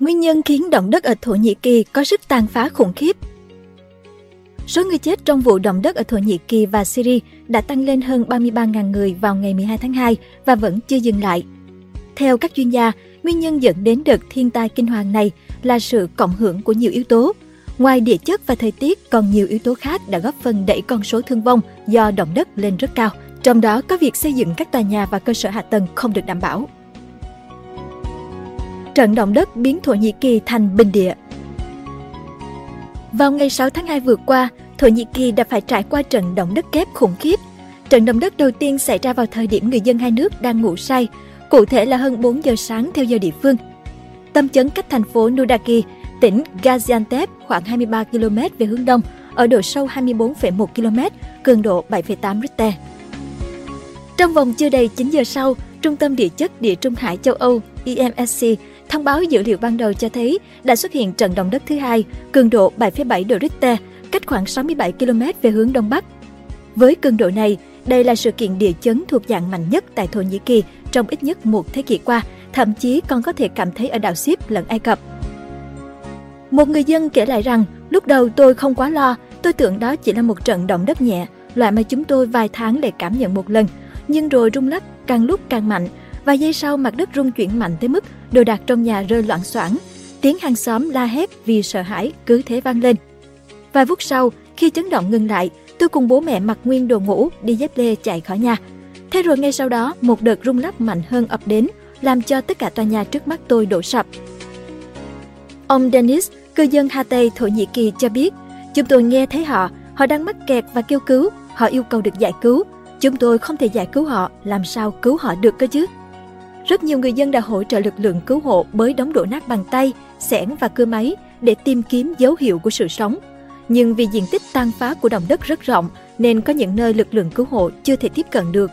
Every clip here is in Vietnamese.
Nguyên nhân khiến động đất ở Thổ Nhĩ Kỳ có sức tàn phá khủng khiếp. Số người chết trong vụ động đất ở Thổ Nhĩ Kỳ và Syria đã tăng lên hơn 33.000 người vào ngày 12 tháng 2 và vẫn chưa dừng lại. Theo các chuyên gia, nguyên nhân dẫn đến đợt thiên tai kinh hoàng này là sự cộng hưởng của nhiều yếu tố. Ngoài địa chất và thời tiết, còn nhiều yếu tố khác đã góp phần đẩy con số thương vong do động đất lên rất cao. Trong đó có việc xây dựng các tòa nhà và cơ sở hạ tầng không được đảm bảo. Trận động đất biến Thổ Nhĩ Kỳ thành bình địa Vào ngày 6 tháng 2 vừa qua, Thổ Nhĩ Kỳ đã phải trải qua trận động đất kép khủng khiếp. Trận động đất đầu tiên xảy ra vào thời điểm người dân hai nước đang ngủ say, cụ thể là hơn 4 giờ sáng theo giờ địa phương. Tâm chấn cách thành phố Nudaki, tỉnh Gaziantep khoảng 23 km về hướng đông, ở độ sâu 24,1 km, cường độ 7,8 Richter. Trong vòng chưa đầy 9 giờ sau, Trung tâm Địa chất Địa Trung Hải châu Âu EMSC thông báo dữ liệu ban đầu cho thấy đã xuất hiện trận động đất thứ hai, cường độ 7,7 độ Richter, cách khoảng 67 km về hướng đông bắc. Với cường độ này, đây là sự kiện địa chấn thuộc dạng mạnh nhất tại Thổ Nhĩ Kỳ trong ít nhất một thế kỷ qua, thậm chí còn có thể cảm thấy ở đảo Ship lẫn Ai Cập. Một người dân kể lại rằng, lúc đầu tôi không quá lo, tôi tưởng đó chỉ là một trận động đất nhẹ, loại mà chúng tôi vài tháng để cảm nhận một lần. Nhưng rồi rung lắc càng lúc càng mạnh, và giây sau mặt đất rung chuyển mạnh tới mức đồ đạc trong nhà rơi loạn xoảng. Tiếng hàng xóm la hét vì sợ hãi cứ thế vang lên. Vài phút sau, khi chấn động ngừng lại, tôi cùng bố mẹ mặc nguyên đồ ngủ đi dép lê chạy khỏi nhà. Thế rồi ngay sau đó, một đợt rung lắc mạnh hơn ập đến, làm cho tất cả tòa nhà trước mắt tôi đổ sập. Ông Dennis, cư dân Hatay, Thổ Nhĩ Kỳ cho biết, chúng tôi nghe thấy họ, họ đang mắc kẹt và kêu cứu, họ yêu cầu được giải cứu. Chúng tôi không thể giải cứu họ, làm sao cứu họ được cơ chứ? Rất nhiều người dân đã hỗ trợ lực lượng cứu hộ bới đống đổ nát bằng tay, xẻng và cưa máy để tìm kiếm dấu hiệu của sự sống. Nhưng vì diện tích tan phá của động đất rất rộng nên có những nơi lực lượng cứu hộ chưa thể tiếp cận được.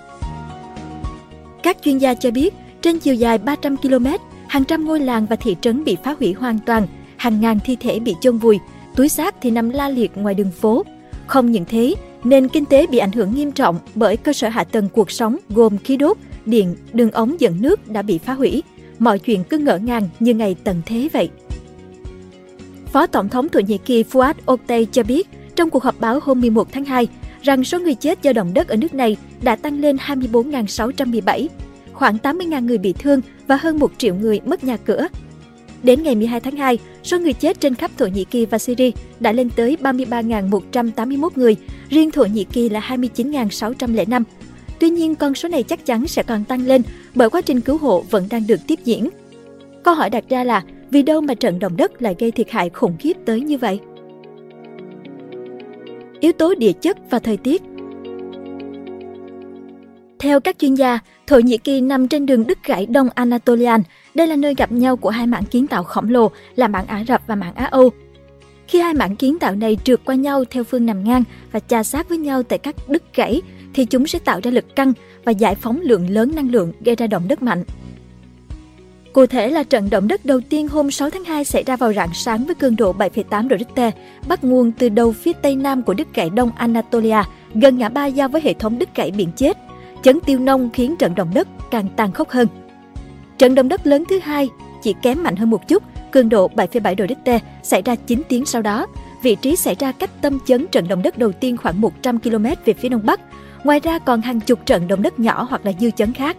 Các chuyên gia cho biết, trên chiều dài 300 km, hàng trăm ngôi làng và thị trấn bị phá hủy hoàn toàn, hàng ngàn thi thể bị chôn vùi, túi xác thì nằm la liệt ngoài đường phố. Không những thế, nền kinh tế bị ảnh hưởng nghiêm trọng bởi cơ sở hạ tầng cuộc sống gồm khí đốt, điện, đường ống dẫn nước đã bị phá hủy. Mọi chuyện cứ ngỡ ngàng như ngày tận thế vậy. Phó Tổng thống Thổ Nhĩ Kỳ Fuat Oktay cho biết trong cuộc họp báo hôm 11 tháng 2 rằng số người chết do động đất ở nước này đã tăng lên 24.617, khoảng 80.000 người bị thương và hơn 1 triệu người mất nhà cửa. Đến ngày 12 tháng 2, số người chết trên khắp Thổ Nhĩ Kỳ và Syria đã lên tới 33.181 người, riêng Thổ Nhĩ Kỳ là 29.605. Tuy nhiên, con số này chắc chắn sẽ còn tăng lên bởi quá trình cứu hộ vẫn đang được tiếp diễn. Câu hỏi đặt ra là vì đâu mà trận động đất lại gây thiệt hại khủng khiếp tới như vậy? Yếu tố địa chất và thời tiết Theo các chuyên gia, Thổ Nhĩ Kỳ nằm trên đường đứt gãy Đông Anatolian. Đây là nơi gặp nhau của hai mảng kiến tạo khổng lồ là mảng Ả Rập và mảng Á Âu. Khi hai mảng kiến tạo này trượt qua nhau theo phương nằm ngang và chà sát với nhau tại các đứt gãy, thì chúng sẽ tạo ra lực căng và giải phóng lượng lớn năng lượng gây ra động đất mạnh. Cụ thể là trận động đất đầu tiên hôm 6 tháng 2 xảy ra vào rạng sáng với cường độ 7,8 độ Richter, bắt nguồn từ đầu phía tây nam của đứt gãy Đông Anatolia, gần ngã ba giao với hệ thống đứt gãy biển chết. Chấn tiêu nông khiến trận động đất càng tàn khốc hơn. Trận động đất lớn thứ hai chỉ kém mạnh hơn một chút, cường độ 7,7 độ Richter xảy ra 9 tiếng sau đó. Vị trí xảy ra cách tâm chấn trận động đất đầu tiên khoảng 100 km về phía đông bắc. Ngoài ra còn hàng chục trận động đất nhỏ hoặc là dư chấn khác.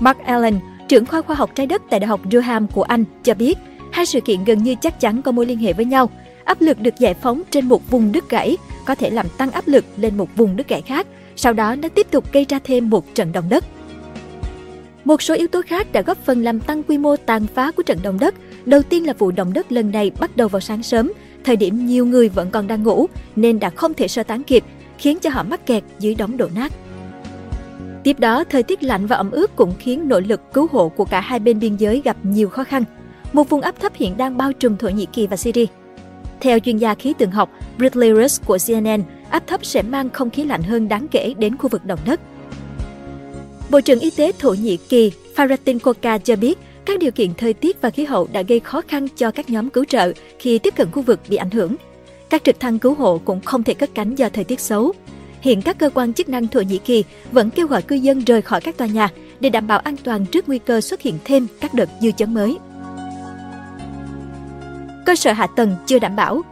Mark Allen, trưởng khoa khoa học trái đất tại Đại học Durham của Anh cho biết, hai sự kiện gần như chắc chắn có mối liên hệ với nhau. Áp lực được giải phóng trên một vùng đứt gãy có thể làm tăng áp lực lên một vùng đứt gãy khác, sau đó nó tiếp tục gây ra thêm một trận động đất. Một số yếu tố khác đã góp phần làm tăng quy mô tàn phá của trận động đất. Đầu tiên là vụ động đất lần này bắt đầu vào sáng sớm, thời điểm nhiều người vẫn còn đang ngủ nên đã không thể sơ tán kịp, khiến cho họ mắc kẹt dưới đống đổ nát. Tiếp đó, thời tiết lạnh và ẩm ướt cũng khiến nỗ lực cứu hộ của cả hai bên biên giới gặp nhiều khó khăn. Một vùng áp thấp hiện đang bao trùm Thổ Nhĩ Kỳ và Syria. Theo chuyên gia khí tượng học Bradley Russ của CNN, áp thấp sẽ mang không khí lạnh hơn đáng kể đến khu vực động đất. Bộ trưởng Y tế Thổ Nhĩ Kỳ Faratin Koka cho biết, các điều kiện thời tiết và khí hậu đã gây khó khăn cho các nhóm cứu trợ khi tiếp cận khu vực bị ảnh hưởng. Các trực thăng cứu hộ cũng không thể cất cánh do thời tiết xấu. Hiện các cơ quan chức năng Thổ Nhĩ Kỳ vẫn kêu gọi cư dân rời khỏi các tòa nhà để đảm bảo an toàn trước nguy cơ xuất hiện thêm các đợt dư chấn mới. cơ sở hạ tầng chưa đảm bảo.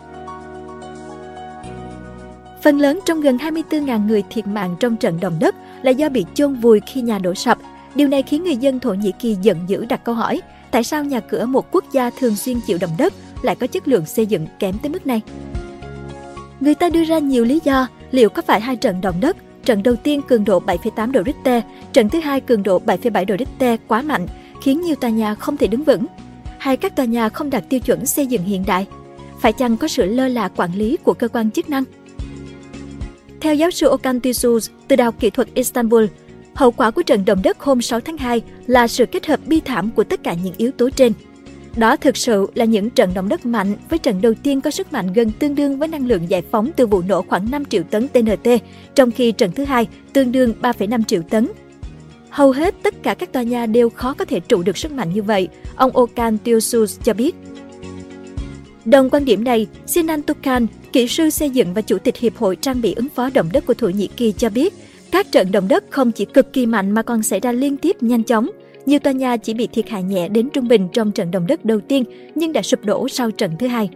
Phần lớn trong gần 24.000 người thiệt mạng trong trận động đất là do bị chôn vùi khi nhà đổ sập. Điều này khiến người dân Thổ Nhĩ Kỳ giận dữ đặt câu hỏi, tại sao nhà cửa một quốc gia thường xuyên chịu động đất lại có chất lượng xây dựng kém tới mức này? Người ta đưa ra nhiều lý do liệu có phải hai trận động đất, trận đầu tiên cường độ 7,8 độ Richter, trận thứ hai cường độ 7,7 độ Richter quá mạnh, khiến nhiều tòa nhà không thể đứng vững, hay các tòa nhà không đạt tiêu chuẩn xây dựng hiện đại? Phải chăng có sự lơ là quản lý của cơ quan chức năng? Theo giáo sư Okan Tisuz từ Đại học Kỹ thuật Istanbul, hậu quả của trận động đất hôm 6 tháng 2 là sự kết hợp bi thảm của tất cả những yếu tố trên. Đó thực sự là những trận động đất mạnh với trận đầu tiên có sức mạnh gần tương đương với năng lượng giải phóng từ vụ nổ khoảng 5 triệu tấn TNT, trong khi trận thứ hai tương đương 3,5 triệu tấn. Hầu hết tất cả các tòa nhà đều khó có thể trụ được sức mạnh như vậy, ông Okan Tiosus cho biết. Đồng quan điểm này, Sinan Tukan, kỹ sư xây dựng và chủ tịch Hiệp hội trang bị ứng phó động đất của Thổ Nhĩ Kỳ cho biết, các trận động đất không chỉ cực kỳ mạnh mà còn xảy ra liên tiếp nhanh chóng. Nhiều tòa nhà chỉ bị thiệt hại nhẹ đến trung bình trong trận động đất đầu tiên nhưng đã sụp đổ sau trận thứ hai.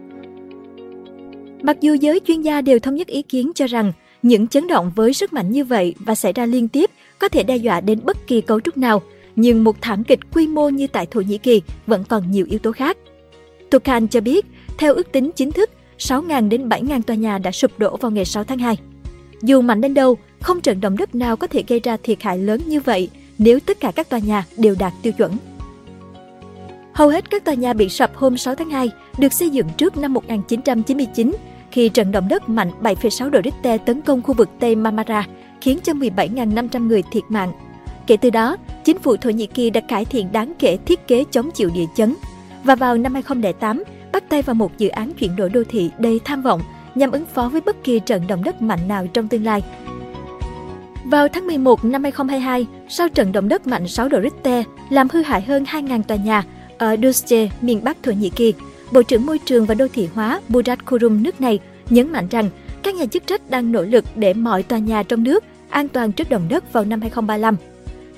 Mặc dù giới chuyên gia đều thống nhất ý kiến cho rằng những chấn động với sức mạnh như vậy và xảy ra liên tiếp có thể đe dọa đến bất kỳ cấu trúc nào, nhưng một thảm kịch quy mô như tại Thổ Nhĩ Kỳ vẫn còn nhiều yếu tố khác. Tukan cho biết, theo ước tính chính thức, 6.000 đến 7.000 tòa nhà đã sụp đổ vào ngày 6 tháng 2. Dù mạnh đến đâu, không trận động đất nào có thể gây ra thiệt hại lớn như vậy nếu tất cả các tòa nhà đều đạt tiêu chuẩn. Hầu hết các tòa nhà bị sập hôm 6 tháng 2 được xây dựng trước năm 1999 khi trận động đất mạnh 7,6 độ Richter tấn công khu vực Tây Marmara, khiến cho 17.500 người thiệt mạng. Kể từ đó, chính phủ Thổ Nhĩ Kỳ đã cải thiện đáng kể thiết kế chống chịu địa chấn. Và vào năm 2008, tay vào một dự án chuyển đổi đô thị đầy tham vọng nhằm ứng phó với bất kỳ trận động đất mạnh nào trong tương lai. Vào tháng 11 năm 2022, sau trận động đất mạnh 6 độ Richter làm hư hại hơn 2.000 tòa nhà ở Dusche, miền Bắc Thổ Nhĩ Kỳ, Bộ trưởng Môi trường và Đô thị hóa Burak Kurum nước này nhấn mạnh rằng các nhà chức trách đang nỗ lực để mọi tòa nhà trong nước an toàn trước động đất vào năm 2035.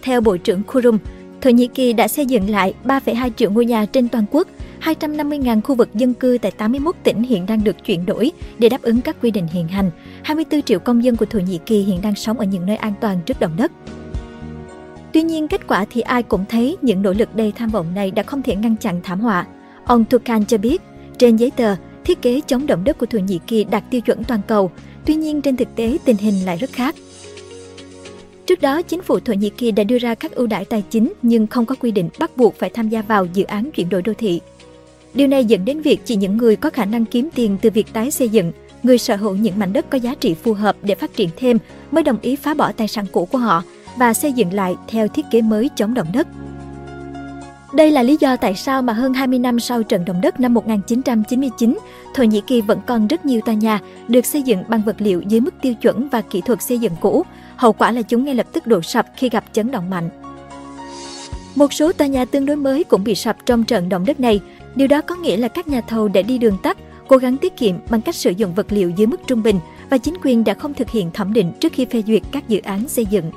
Theo Bộ trưởng Kurum, Thổ Nhĩ Kỳ đã xây dựng lại 3,2 triệu ngôi nhà trên toàn quốc, 250.000 khu vực dân cư tại 81 tỉnh hiện đang được chuyển đổi để đáp ứng các quy định hiện hành. 24 triệu công dân của Thổ Nhĩ Kỳ hiện đang sống ở những nơi an toàn trước động đất. Tuy nhiên, kết quả thì ai cũng thấy những nỗ lực đầy tham vọng này đã không thể ngăn chặn thảm họa. Ông Tukan cho biết, trên giấy tờ, thiết kế chống động đất của Thổ Nhĩ Kỳ đạt tiêu chuẩn toàn cầu, tuy nhiên trên thực tế tình hình lại rất khác. Trước đó, chính phủ Thổ Nhĩ Kỳ đã đưa ra các ưu đãi tài chính nhưng không có quy định bắt buộc phải tham gia vào dự án chuyển đổi đô thị. Điều này dẫn đến việc chỉ những người có khả năng kiếm tiền từ việc tái xây dựng, người sở hữu những mảnh đất có giá trị phù hợp để phát triển thêm mới đồng ý phá bỏ tài sản cũ của họ và xây dựng lại theo thiết kế mới chống động đất. Đây là lý do tại sao mà hơn 20 năm sau trận động đất năm 1999, Thổ Nhĩ Kỳ vẫn còn rất nhiều tòa nhà được xây dựng bằng vật liệu dưới mức tiêu chuẩn và kỹ thuật xây dựng cũ. Hậu quả là chúng ngay lập tức đổ sập khi gặp chấn động mạnh. Một số tòa nhà tương đối mới cũng bị sập trong trận động đất này. Điều đó có nghĩa là các nhà thầu đã đi đường tắt, cố gắng tiết kiệm bằng cách sử dụng vật liệu dưới mức trung bình và chính quyền đã không thực hiện thẩm định trước khi phê duyệt các dự án xây dựng.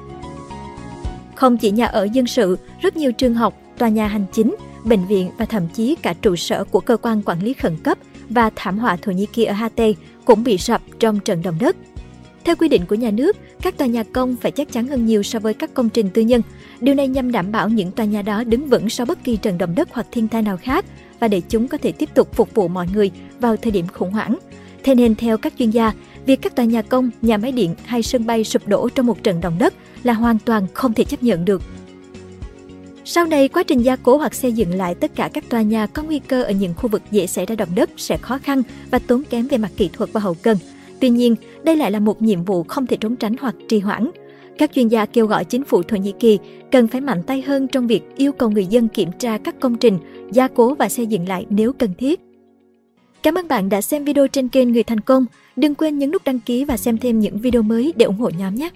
Không chỉ nhà ở dân sự, rất nhiều trường học, tòa nhà hành chính, bệnh viện và thậm chí cả trụ sở của cơ quan quản lý khẩn cấp và thảm họa Thổ Nhĩ Kỳ ở Hatay cũng bị sập trong trận động đất. Theo quy định của nhà nước, các tòa nhà công phải chắc chắn hơn nhiều so với các công trình tư nhân. Điều này nhằm đảm bảo những tòa nhà đó đứng vững sau bất kỳ trận động đất hoặc thiên tai nào khác và để chúng có thể tiếp tục phục vụ mọi người vào thời điểm khủng hoảng. Thế nên theo các chuyên gia, việc các tòa nhà công, nhà máy điện hay sân bay sụp đổ trong một trận động đất là hoàn toàn không thể chấp nhận được. Sau này, quá trình gia cố hoặc xây dựng lại tất cả các tòa nhà có nguy cơ ở những khu vực dễ xảy ra động đất sẽ khó khăn và tốn kém về mặt kỹ thuật và hậu cần. Tuy nhiên, đây lại là một nhiệm vụ không thể trốn tránh hoặc trì hoãn. Các chuyên gia kêu gọi chính phủ Thổ Nhĩ Kỳ cần phải mạnh tay hơn trong việc yêu cầu người dân kiểm tra các công trình, gia cố và xây dựng lại nếu cần thiết. Cảm ơn bạn đã xem video trên kênh Người Thành Công. Đừng quên nhấn nút đăng ký và xem thêm những video mới để ủng hộ nhóm nhé!